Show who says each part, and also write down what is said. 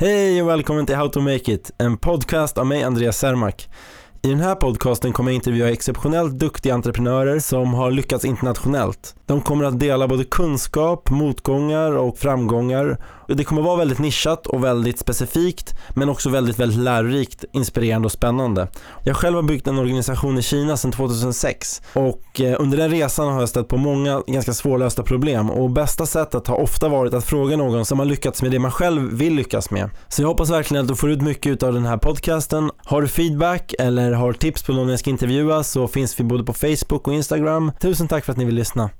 Speaker 1: Hej och välkommen till How to Make It, en podcast av mig Andreas Sermak. I den här podcasten kommer jag intervjua exceptionellt duktiga entreprenörer som har lyckats internationellt. De kommer att dela både kunskap, motgångar och framgångar. Det kommer vara väldigt nischat och väldigt specifikt men också väldigt, väldigt lärorikt, inspirerande och spännande. Jag själv har byggt en organisation i Kina sedan 2006 och eh, under den resan har jag stött på många ganska svårlösta problem och bästa sättet har ofta varit att fråga någon som har lyckats med det man själv vill lyckas med. Så jag hoppas verkligen att du får ut mycket av den här podcasten. Har du feedback eller har tips på någon jag ska intervjua så finns vi både på Facebook och Instagram. Tusen tack för att ni vill lyssna.